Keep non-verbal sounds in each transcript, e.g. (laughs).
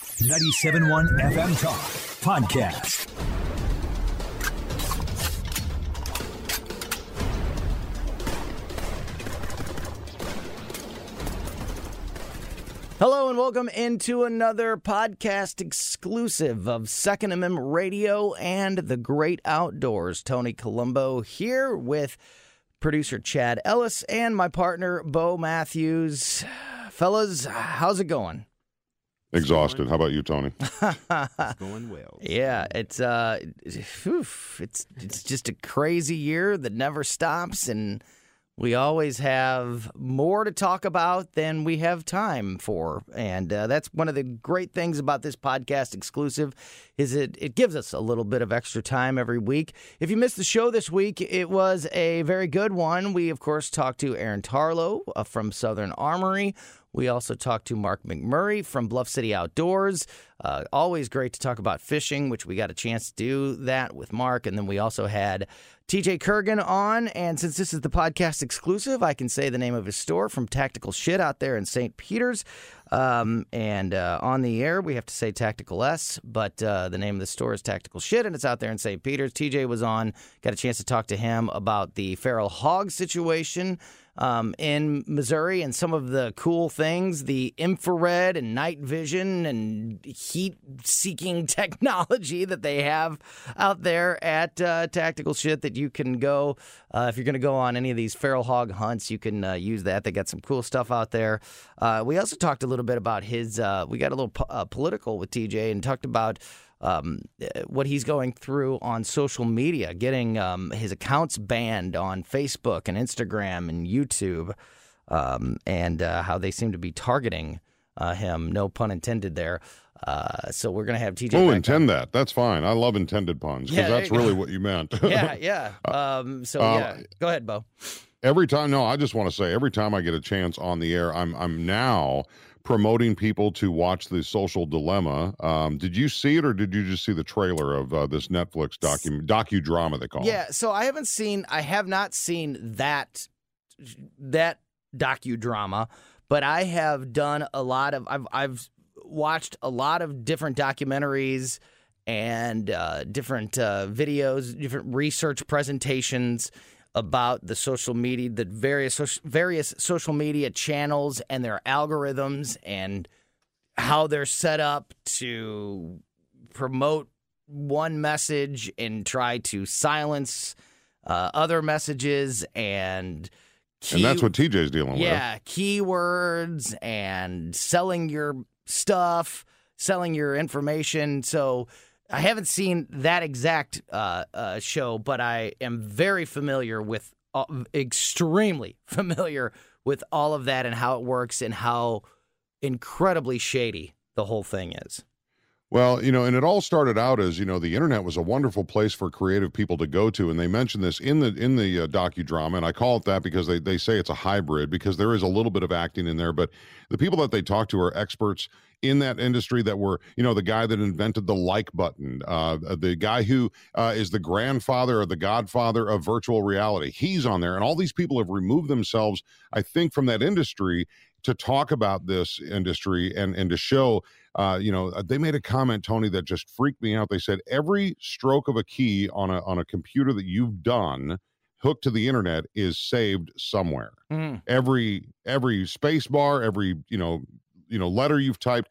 97.1 FM Talk Podcast. Hello and welcome into another podcast exclusive of Second Amendment Radio and the Great Outdoors. Tony Colombo here with producer Chad Ellis and my partner Bo Matthews. Fellas, how's it going? Exhausted. How about you, Tony? (laughs) It's going well. Yeah, it's uh, oof, it's it's just a crazy year that never stops, and we always have more to talk about than we have time for, and uh, that's one of the great things about this podcast exclusive is it it gives us a little bit of extra time every week. If you missed the show this week, it was a very good one. We of course talked to Aaron Tarlow uh, from Southern Armory. We also talked to Mark McMurray from Bluff City Outdoors. Uh, always great to talk about fishing, which we got a chance to do that with Mark. And then we also had TJ Kirgan on. And since this is the podcast exclusive, I can say the name of his store from Tactical Shit out there in St. Peter's. Um, and uh, on the air, we have to say Tactical S, but uh, the name of the store is Tactical Shit, and it's out there in St. Peter's. TJ was on, got a chance to talk to him about the feral hog situation um, in Missouri and some of the cool things, the infrared and night vision and heat seeking (laughs) technology that they have out there at uh, Tactical Shit that you can go, uh, if you're going to go on any of these feral hog hunts, you can uh, use that. They got some cool stuff out there. Uh, we also talked a little bit about his, uh, we got a little po- uh, political with TJ and talked about um, what he's going through on social media, getting um, his accounts banned on Facebook and Instagram and YouTube, um, and uh, how they seem to be targeting uh, him. No pun intended there. Uh, so we're gonna have TJ. Oh, intend that. That's fine. I love intended puns because Yeah, that's really what you meant. (laughs) Yeah, (laughs) yeah. Um, so Uh, yeah, go ahead, Bo. every time, no, I just want to say every time I get a chance on the air, I'm I'm now promoting people to watch the Social Dilemma. Um, did you see it or did you just see the trailer of uh, this Netflix docu docudrama they call it? Yeah, so I haven't seen, I have not seen that that docudrama, but I have done a lot of, I've I've watched a lot of different documentaries and uh, different uh, videos, different research presentations about the social media, the various various social media channels and their algorithms and how they're set up to promote one message and try to silence uh, other messages and and that's what TJ's dealing with. yeah keywords and selling your stuff selling your information. So i haven't seen that exact uh, uh, show but i am very familiar with uh, extremely (laughs) familiar with all of that and how it works and how incredibly shady the whole thing is Well, you know, and it all started out as you know the internet was a wonderful place for creative people to go to, and they mentioned this in the in the uh, docudrama, and I call it that because they they say it's a hybrid because there is a little bit of acting in there, but the people that they talk to are experts in that industry that were you know the guy that invented the like button, uh, the guy who uh, is the grandfather or the godfather of virtual reality. He's on there, and all these people have removed themselves, I think, from that industry to talk about this industry and and to show uh, you know, they made a comment, Tony, that just freaked me out. They said every stroke of a key on a on a computer that you've done hooked to the internet is saved somewhere. Every every space bar, every you know you know letter you've typed,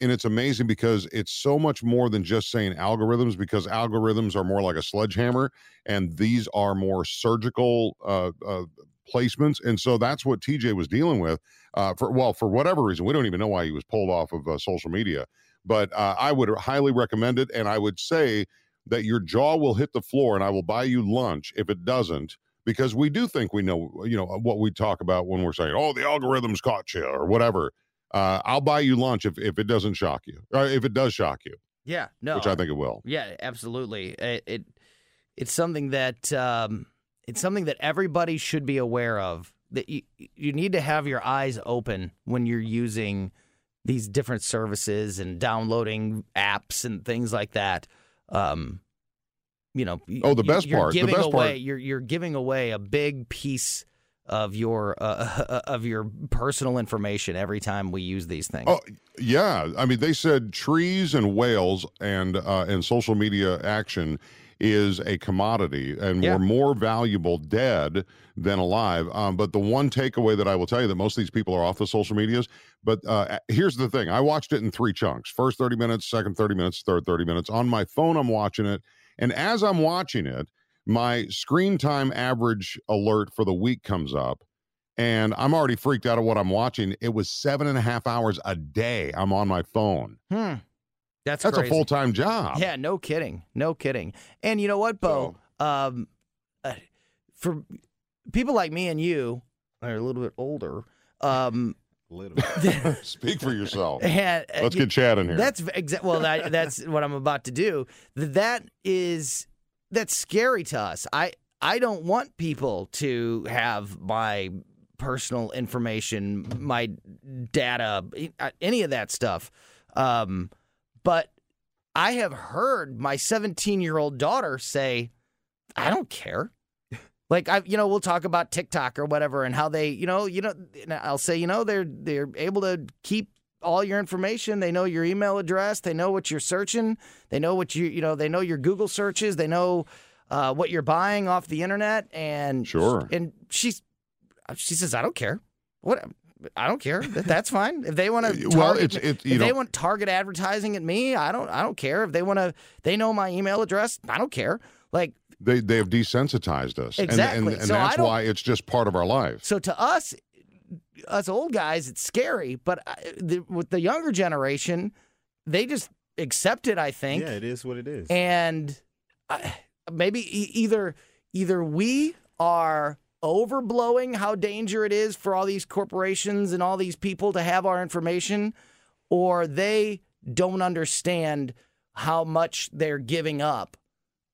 and it's amazing because it's so much more than just saying algorithms. Because algorithms are more like a sledgehammer, and these are more surgical uh, uh, placements. And so that's what TJ was dealing with uh, for well for whatever reason we don't even know why he was pulled off of uh, social media but uh, i would highly recommend it and i would say that your jaw will hit the floor and i will buy you lunch if it doesn't because we do think we know you know what we talk about when we're saying oh the algorithms caught you or whatever uh, I'll buy you lunch if, if it doesn't shock you, or if it does shock you, Yeah, no, which I think it will. Yeah, absolutely. It, it it's something that um, it's something that everybody should be aware of. That you you need to have your eyes open when you're using these different services and downloading apps and things like that. Um, you know. Oh, the best you're part- the best away, part- You're you're giving away a big piece of your uh, (laughs) of your personal information every time we use these things. Oh yeah, I mean they said trees and whales and uh, and social media action is a commodity and Yeah. we're more valuable dead than alive. Um, but the one takeaway that I will tell you that most of these people are off the social medias. But uh, here's the thing: I watched it in three chunks: first thirty minutes, second thirty minutes, third thirty minutes. On my phone, I'm watching it, and as I'm watching it, my screen time average alert for the week comes up and I'm already freaked out of what I'm watching. It was seven and a half hours a day I'm on my phone. Hmm. That's That's crazy. a full time job. Yeah, no kidding, no kidding. And you know what, Bo? Um, uh, for people like me and you, are a little bit older. Um, Little. (laughs) Speak for yourself. (laughs) and, uh, Let's get Chad in here. That's exactly well. That, that's (laughs) what I'm about to do. That is that's scary to us. I I don't want people to have my personal information, my data, uh, any of that stuff. Um, but I have heard my 17 year old daughter say, "I don't care." Like I, you know, we'll talk about TikTok or whatever, and how they, you know, you know, I'll say, you know, they're they're able to keep all your information. They know your email address. They know what you're searching. They know what you, you know, they know your Google searches. They know uh, what you're buying off the internet. And Sure. And she's, she says, I don't care. What? I don't care. That's fine. If they want to, (laughs) Well, it's- it's, you if they want target advertising at me, I don't. I don't care. If they want to, they know my email address. I don't care. Like they they have desensitized us. And- Exactly. And, and, So that's why it's just part of our lives. So to us, us old guys, it's scary. But uh, the, with the younger generation, they just accept it. I think, yeah, it is what it is. and I, maybe e- either either we are overblowing how danger it is for all these corporations and all these people to have our information, or they don't understand how much they're giving up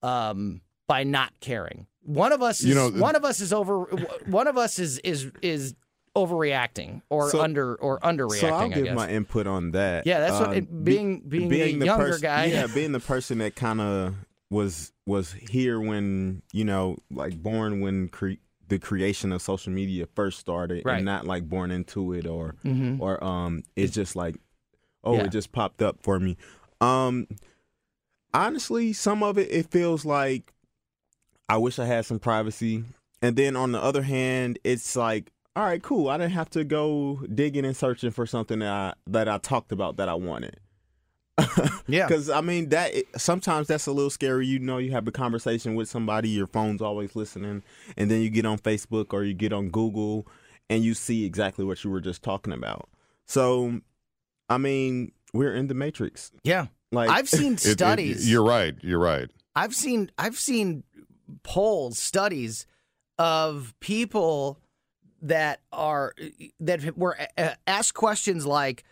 um, by not caring. One of us is You know, one of us is over. One of us is is is overreacting or So- under or underreacting. so I'll give my input on that. Yeah, that's what Um, it- be- being- being the younger pers- guy. Yeah, (laughs) being the person that kind of was was here when you know, like born when cre- the creation of social media first started, Right. and not like born into it or Mhm. or um, it's just like, oh, Yeah. it just popped up for me. Um, honestly, some of it it feels like I wish I had some privacy, and then on the other hand, it's like, all right, cool. I didn't have to go digging and searching for something that I that I talked about that I wanted. Yeah. (laughs) because I mean that sometimes that's a little scary. You know, you have a conversation with somebody, your phone's always listening, and then you get on Facebook or you get on Google, and you see exactly what you were just talking about. So, I mean, we're in the matrix. Yeah. Like I've seen (laughs) It- it- studies. you're right. You're right. I've seen I've seen polls, studies of people that are that were uh, asked questions like,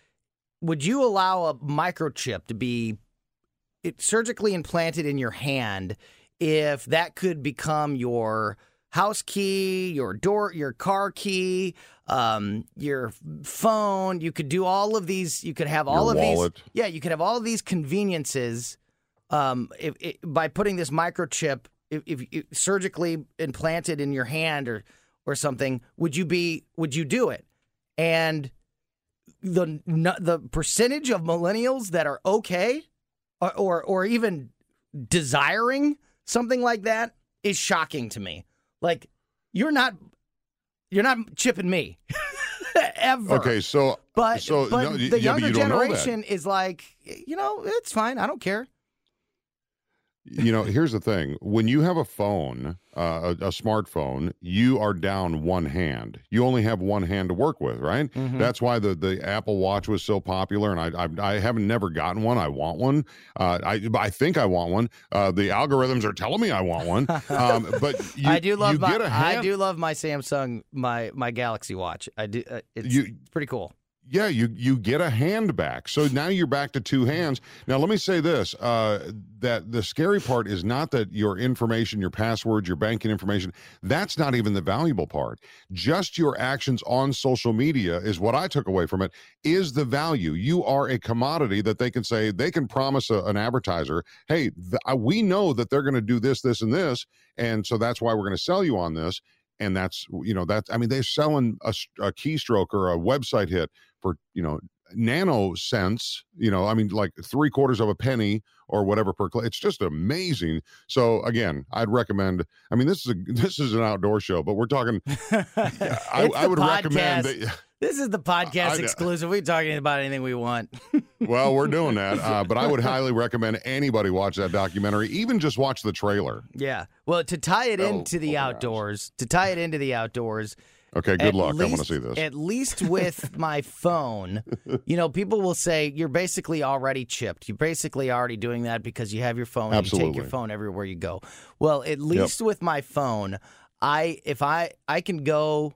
"Would you allow a microchip to be it, surgically implanted in your hand if that could become your house key, your door, your car key, um, your phone? You could do all of these. You could have all Your of wallet. these. Yeah, you could have all of these conveniences um, if, if, by putting this microchip, if, if, if surgically implanted in your hand or or something, would you be would you do it? And the the percentage of millennials that are okay or, or or even desiring something like that is shocking to me. Like you're not you're not chipping me (laughs) ever. Okay, so But so but no, the yeah, but younger you know that. generation is like, you know, it's fine. I don't care. You know, here's the thing: when you have a phone, uh, a, a smartphone, you are down one hand. You only have one hand to work with, right? Mm-hmm. That's why the the Apple Watch was so popular, and I I, I haven't never gotten one. I want one. Uh, I I think I want one. Uh, the algorithms are telling me I want one. (laughs) Um, but you, I do love my hand, I do love my Samsung my my Galaxy Watch. I do. Uh, it's, You- it's pretty cool. Yeah, you you get a hand back. So now you're back to two hands. Now let me say this: uh, that the scary part is not that your information, your passwords, your banking information. That's not even the valuable part. Just your actions on social media is what I took away from it. Is the value? You are a commodity that they can say they can promise a, an advertiser, hey, th- we know that they're going to do this, this, and this, and so that's why we're going to sell you on this and that's you know that's i mean they're selling a, a, keystroke or a website hit for you know nano cents you know i mean like three quarters of a penny or whatever per click it's just amazing so again i'd recommend i mean this is a (laughs) this is an outdoor show but we're talking (laughs) I, I, would podcast. recommend that this is the podcast I, exclusive. We're talking about anything we want. well, we're doing (laughs) that, uh, but I would highly recommend anybody watch that documentary, even just watch the trailer. Yeah. Well, to tie it oh, into the oh outdoors, to tie it into the outdoors, Okay, good luck. Least, I want to see this. At least with (laughs) my phone, you know, people will say you're basically already chipped. You're basically already doing that because you have your phone Absolutely. and you take your phone everywhere you go. Well, at least yep. with my phone, I if I I can go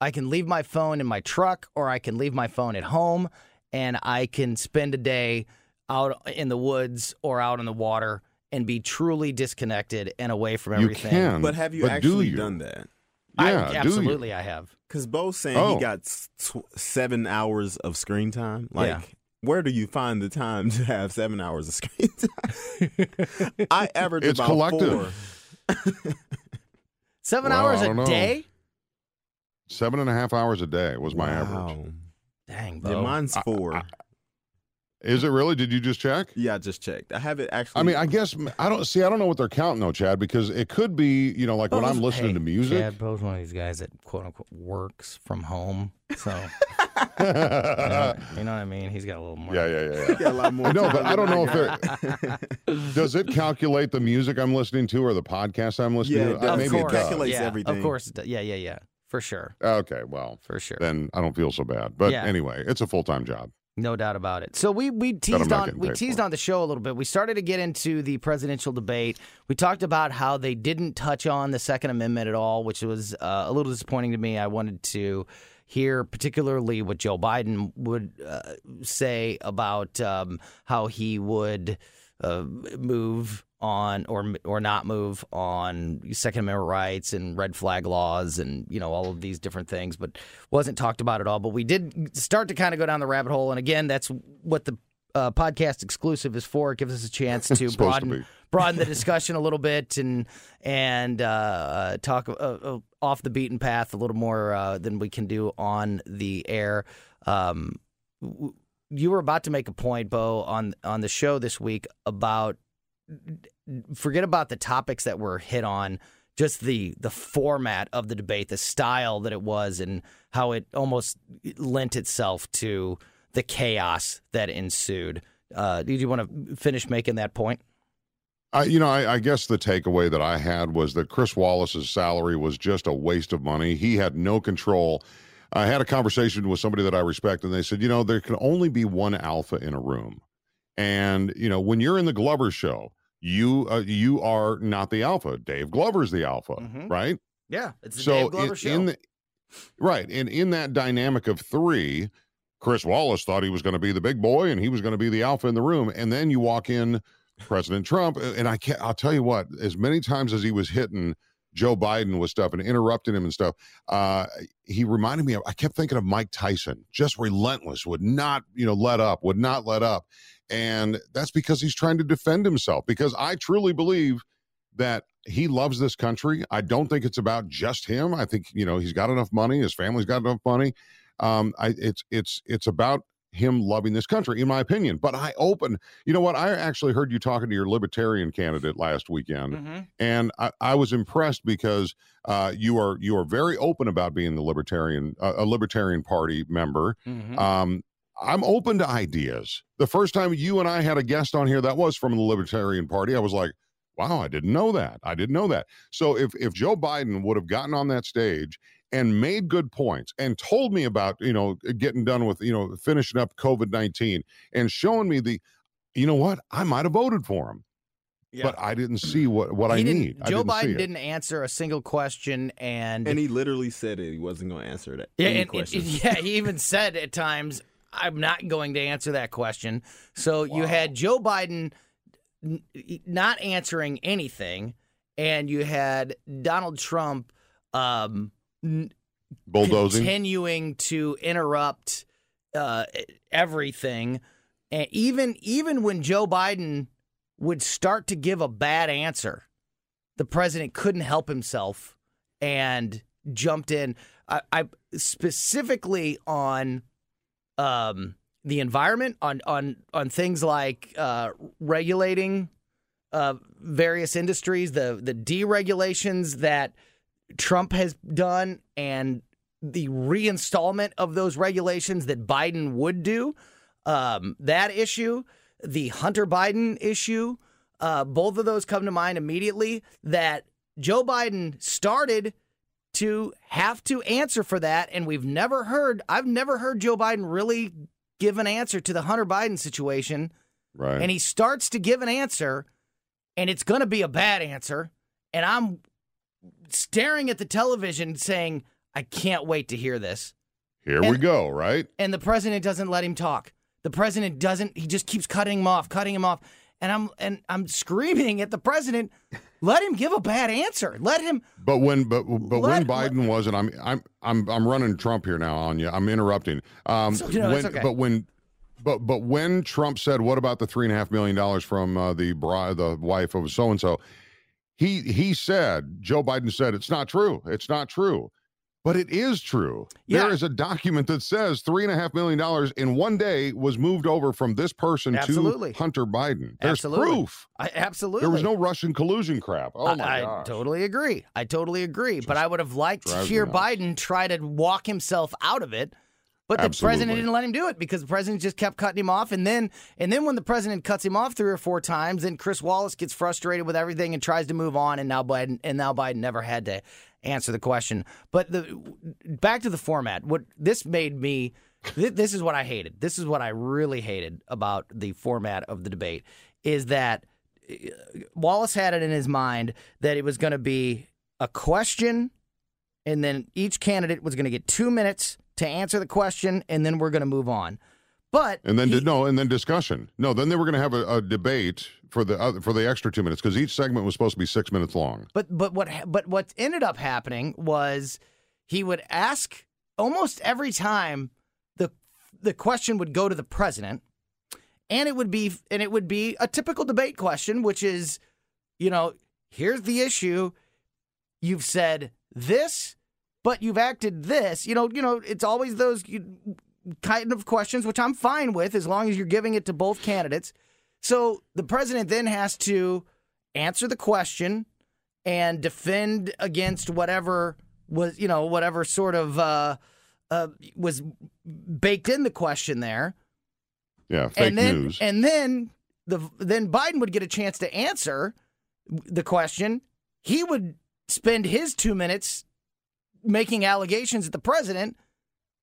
I can leave my phone in my truck or I can leave my phone at home and I can spend a day out in the woods or out in the water and be truly disconnected and away from everything. You can, but have you actually you? done that? Yeah, I, absolutely, I have. Because Bo's saying oh. he got tw- seven hours of screen time. Like, yeah. where do you find the time (laughs) to have seven hours of screen (laughs) time? I (laughs) average it's about collective. four. seven well, hours a know. day. Seven and a half hours a day was my wow. average. Dang, Bo. Yeah, mine's four. I, I, is it really? Did you just check? Yeah, I just checked. I have it actually. I mean, I guess I don't see. I don't know what they're counting though, Chad, because it could be, you know, like when I'm listening hey, to music. Chad Bo's one of these guys that quote unquote works from home, so (laughs) you, know, you, know, what I mean. He's got a little more. Yeah, yeah, yeah. yeah. (laughs) got a lot more. No, but I don't know if it (laughs) does it calculate the music I'm listening to or the podcast I'm listening yeah, to. Of Maybe course. it calculates yeah, everything. Of course, yeah, yeah, yeah, for sure. Okay, well, for sure. Then I don't feel so bad. But yeah. anyway, it's a full time job. No doubt about it. So we we teased on we teased on the show a little bit. We started to get into the presidential debate. We talked about how they didn't touch on the Second Amendment at all, which was uh, a little disappointing to me. I wanted to hear particularly what Joe Biden would uh, say about um, how he would uh, move on or or not move on Second Amendment rights and red flag laws and you know all of these different things, but wasn't talked about at all. But we did start to kind of go down the rabbit hole, and again, that's what the uh, podcast exclusive is for. It gives us a chance to (laughs) broaden to broaden the (laughs) discussion a little bit and and uh, talk uh, uh, off the beaten path a little more uh, than we can do on the air. Um, you were about to make a point, Bo, on on the show this week about forget about the topics that were hit on just the the format of the debate the style that it was and how it almost lent itself to the chaos that ensued uh, did you want to finish making that point I, you know, I, I, guess the takeaway that I had was that Chris Wallace's salary was just a waste of money. He had no control. I had a conversation with somebody that I respect, and they said, you know, there can only be one alpha in a room. And you know, when you're in the Glover show, you uh, you are not the alpha. Dave Glover's the alpha, mm-hmm. right? Yeah, it's the so Dave Glover in, show. In the, right, and in that dynamic of three, Chris Wallace thought he was going to be the big boy and he was going to be the alpha in the room, and then you walk in President Trump, and I can't. I'll tell you what, as many times as he was hitting Joe Biden with stuff and interrupting him and stuff. Uh, he reminded me of, I kept thinking of Mike Tyson, just relentless, would not, you know, let up, would not let up. And that's because he's trying to defend himself. Because I truly believe that he loves this country. I don't think it's about just him. I think you know he's got enough money. His family's got enough money. Um, I, it's it's it's about him loving this country, in my opinion. But I open, you know what? I actually heard you talking to your libertarian candidate last weekend, mm-hmm. and I, I, was impressed because uh, you are you are very open about being the libertarian uh, a libertarian party member. Mm-hmm. Um, I'm open to ideas. The first time you and I had a guest on here that was from the Libertarian Party, I was like, wow, I didn't know that. I didn't know that. So if if Joe Biden would have gotten on that stage and made good points and told me about, you know, getting done with, you know, finishing up COVID-19 and showing me the you know what? I might have voted for him. but I didn't see what what I He didn't- need. I Joe didn't Biden it. didn't answer a single question, and, And he literally said it. He wasn't going to answer that. yeah, any and- and- questions. yeah, he even said at times, "I'm not going to answer that question." So you had Joe Biden n- not answering anything, and you had Donald Trump um, n- bulldozing. continuing to interrupt uh, everything, and even even when Joe Biden would start to give a bad answer, the president couldn't help himself and jumped in. I, I specifically on um, the environment, on on on things like uh, regulating uh, various industries, the the deregulations that Trump has done, and the reinstallment of those regulations that Biden would do. Um, that issue, the Hunter Biden issue, uh, both of those come to mind immediately. That Joe Biden started to have to answer for that, and we've never heard. I've never heard Joe Biden really give an answer to the Hunter Biden situation right. and he starts to give an answer, and it's going to be a bad answer. And I'm staring at the television saying, I can't wait to hear this. Here we go. Right. And the president doesn't let him talk. The president doesn't, he just keeps cutting him off, cutting him off. And I'm and I'm screaming at the president, let him give a bad answer. Let him But when but but Let- when Biden was and I'm I'm I'm I'm running Trump here now on you. I'm interrupting. Um, no, when, okay. But when but but when Trump said, "What about the three and a half million dollars from uh, the bride, the wife of so and so?" He he said Joe Biden said it's not true. It's not true. But it is true. Yeah. There is a document that says three and a half million dollars in one day was moved over from this person Absolutely. to Hunter Biden. There's Absolutely. proof. I absolutely There was no Russian collusion crap. Oh my I, I totally agree. I totally agree. but I would have liked to hear. Biden try to walk himself out of it. But the Absolutely. president didn't let him do it because the president just kept cutting him off. And then and then when the president cuts him off three or four times, then Chris Wallace gets frustrated with everything and tries to move on. And now Biden and now Biden never had to answer the question. But the back to the format. What this made me thi- this is what I hated. This is what I really hated about the format of the debate is that uh, Wallace had it in his mind that it was going to be a question, and then each candidate was going to get two minutes to answer the question, and then we're going to move on. But And then he- no, and then discussion. No, then they were going to have a, a debate for the other, for the extra two minutes because each segment was supposed to be six minutes long. But but what but what ended up happening was he would ask almost every time the the question would go to the president, and it would be and it would be a typical debate question, which is, you know, here's the issue. You've said this, but you've acted this. You know, you know, it's always those kind of questions, which I'm fine with as long as you're giving it to both candidates. So the president then has to answer the question and defend against whatever was, you know, whatever sort of uh, uh, was baked in the question there. Yeah, fake and then, news. And then the then Biden would get a chance to answer the question. He would spend his two minutes making allegations at the president,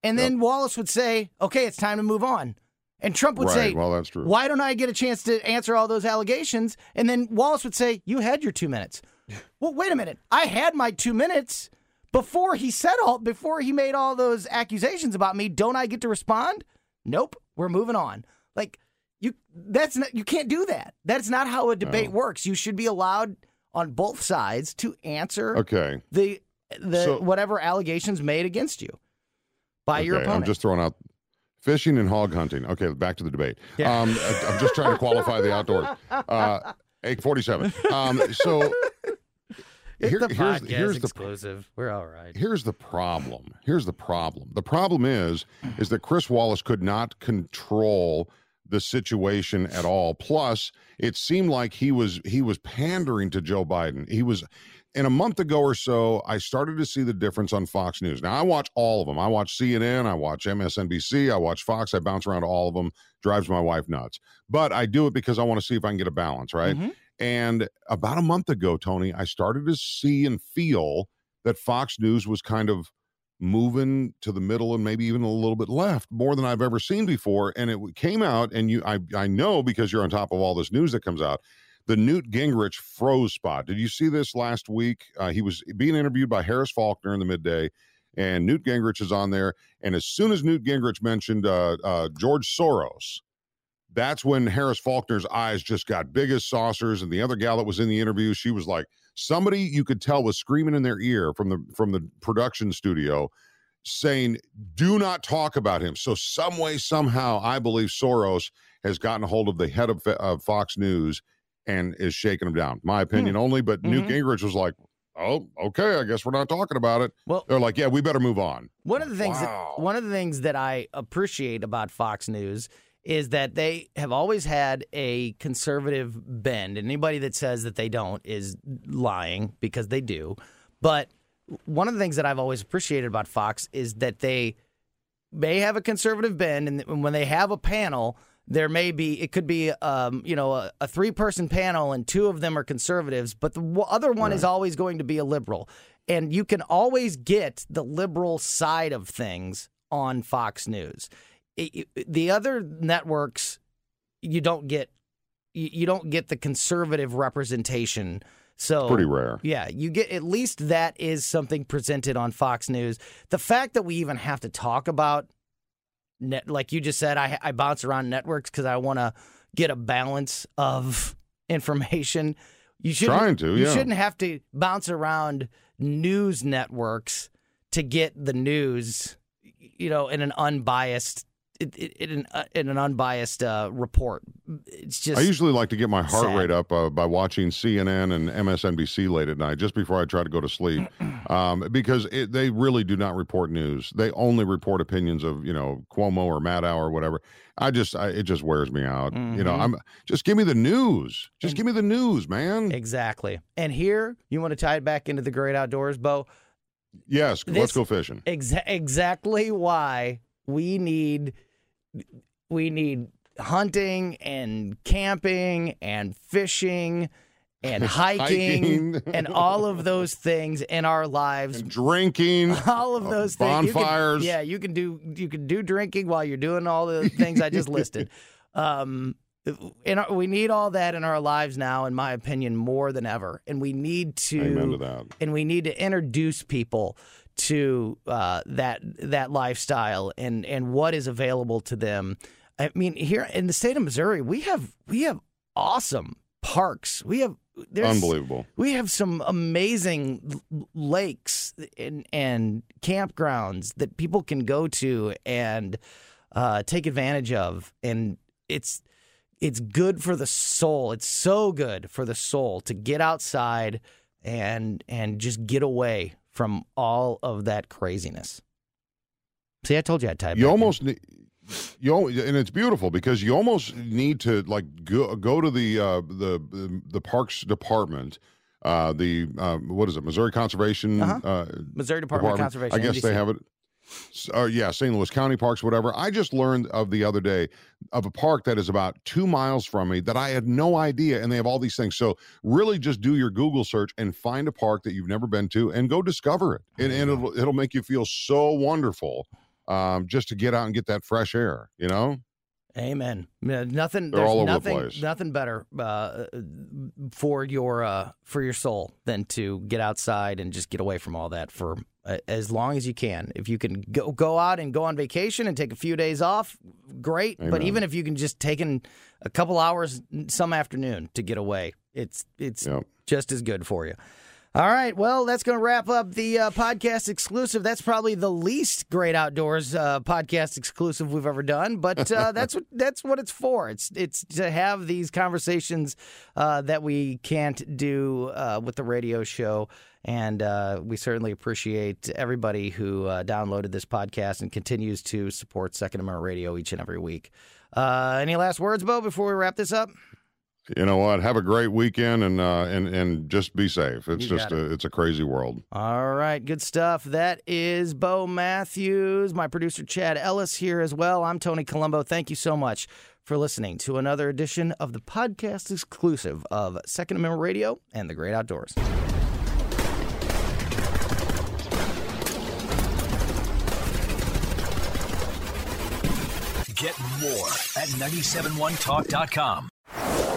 and then Wallace would say, "Okay, it's time to move on." And Trump would right. say, well, that's true. why don't I get a chance to answer all those allegations? And then Wallace would say, You had your two minutes. (laughs) well, wait a minute. I had my two minutes before he said all before he made all those accusations about me. Don't I get to respond? Nope. We're moving on. Like you that's not you can't do that. That's not how a debate works. You should be allowed on both sides to answer Okay. the the So- whatever allegations made against you by your opponent. I'm just throwing out fishing and hog hunting. Okay, back to the debate. Um, I- I'm just trying to qualify the outdoors. Uh, 847. Um, so (laughs) here- the here's, here's the exclusive. We're all right. here's the problem. Here's the problem. The problem is is that Chris Wallace could not control the situation at all. Plus, it seemed like he was he was pandering to Joe Biden. He was in a month ago or so, I started to see the difference on Fox News. Now, I watch all of them. I watch CNN, I watch MSNBC, I watch Fox. I bounce around to all of them. Drives my wife nuts. But I do it because I want to see if I can get a balance, right? Mhm. And about a month ago, Tony, I started to see and feel that Fox News was kind of moving to the middle and maybe even a little bit left more than I've ever seen before. And it came out, and you, I, I know because you're on top of all this news that comes out the Newt Gingrich froze spot. Did you see this last week? Uh, he was being interviewed by Harris Faulkner in the midday, and Newt Gingrich is on there. And as soon as Newt Gingrich mentioned uh, uh, George Soros, that's when Harris Faulkner's eyes just got big as saucers. And the other gal that was in the interview, she was like, somebody you could tell was screaming in their ear from the from the production studio saying do not talk about him so some way somehow i believe soros has gotten a hold of the head of uh, fox news and is shaking him down my opinion only but newt Mhm. gingrich was like oh okay i guess we're not talking about it Well, they're like yeah we better move on One of the things Wow. that one of the things that I appreciate about Fox News is that they have always had a conservative bend. And anybody that says that they don't is lying because they do. But one of the things that I've always appreciated about Fox is that they may have a conservative bend, and when they have a panel, there may be it could be um, you know a, a three person panel and two of them are conservatives, but the w- other one is always going to be a liberal, and you can always get the liberal side of things on Fox News. It- it- the other networks, you don't get you, you don't get the conservative representation. So pretty rare yeah, you get at least that is something presented on Fox News. The fact that we even have to talk about net, like you just said, I, I bounce around networks because I want to get a balance of (laughs) information. You shouldn't, Trying to, you shouldn't have to bounce around news networks to get the news, you know, in an unbiased, in, in, an, uh, in an unbiased uh, report. It's just I usually like to get my heart sad. rate up uh, by watching CNN and MSNBC late at night, just before I try to go to sleep, (clears throat) um, because it, they really do not report news. They only report opinions of you know Cuomo or Maddow or whatever. I just I, it just wears me out. You know, Mhm. I'm just give me the news. Just And- give me the news, man. Exactly. And here, you want to tie it back into the great outdoors, Bo? yes, this- let's go fishing. Exa- exactly why we need we need hunting and camping and fishing and (laughs) hiking, Hiking. and all of those things in our lives. And drinking. (laughs) all of those things. You can- bonfires. yeah, you can do you can do drinking while you're doing all the things I just listed. (laughs) Um, and we need all that in our lives now, in my opinion, more than ever. And we need to Amen to that. and we need to introduce people to uh, that that lifestyle and and what is available to them. I mean, here in the state of Missouri, we have we have awesome parks. We have there's, Unbelievable. We have some amazing lakes and and campgrounds that people can go to and uh, take advantage of, and it's it's good for the soul. It's so good for the soul to get outside and and just get away from all of that craziness. See, I told you I'd type. you almost need you and it's beautiful because you almost need to like go, go to the uh the the parks department uh the um, what is it missouri conservation Uh-huh. uh Missouri Department of Conservation. i guess they have it Uh, yeah st louis county parks whatever. I just learned of the other day of a park that is about two miles from me that i had no idea and they have all these things. So really just do your google search and find a park that you've never been to and go discover it. And, and it'll, it'll make you feel so wonderful um, just to get out and get that fresh air, you know? Amen. Nothing. They're there's all over the place. Nothing better uh, for your uh, for your soul than to get outside and just get away from all that for uh, as long as you can. If you can go go out and go on vacation and take a few days off, great. But even if you can just take in a couple hours some afternoon to get away, it's it's Yep. just as good for you. All right, well, that's going to wrap up the uh, podcast exclusive. That's probably the least great outdoors uh, podcast exclusive we've ever done, but uh, (laughs) that's what that's what it's for. It's it's to have these conversations uh, that we can't do uh, with the radio show, and uh, we certainly appreciate everybody who uh, downloaded this podcast and continues to support Second Amendment Radio each and every week. Uh, any last words, Bo, before we wrap this up? You know what? Have a great weekend and uh, and and just be safe. It's You just got a, it's a crazy world. All right, good stuff. That is Bo Matthews, my producer Chad Ellis here as well. I'm Tony Colombo. Thank you so much for listening to another edition of the podcast exclusive of Second Amendment Radio and the Great Outdoors. Get more at 971talk.com.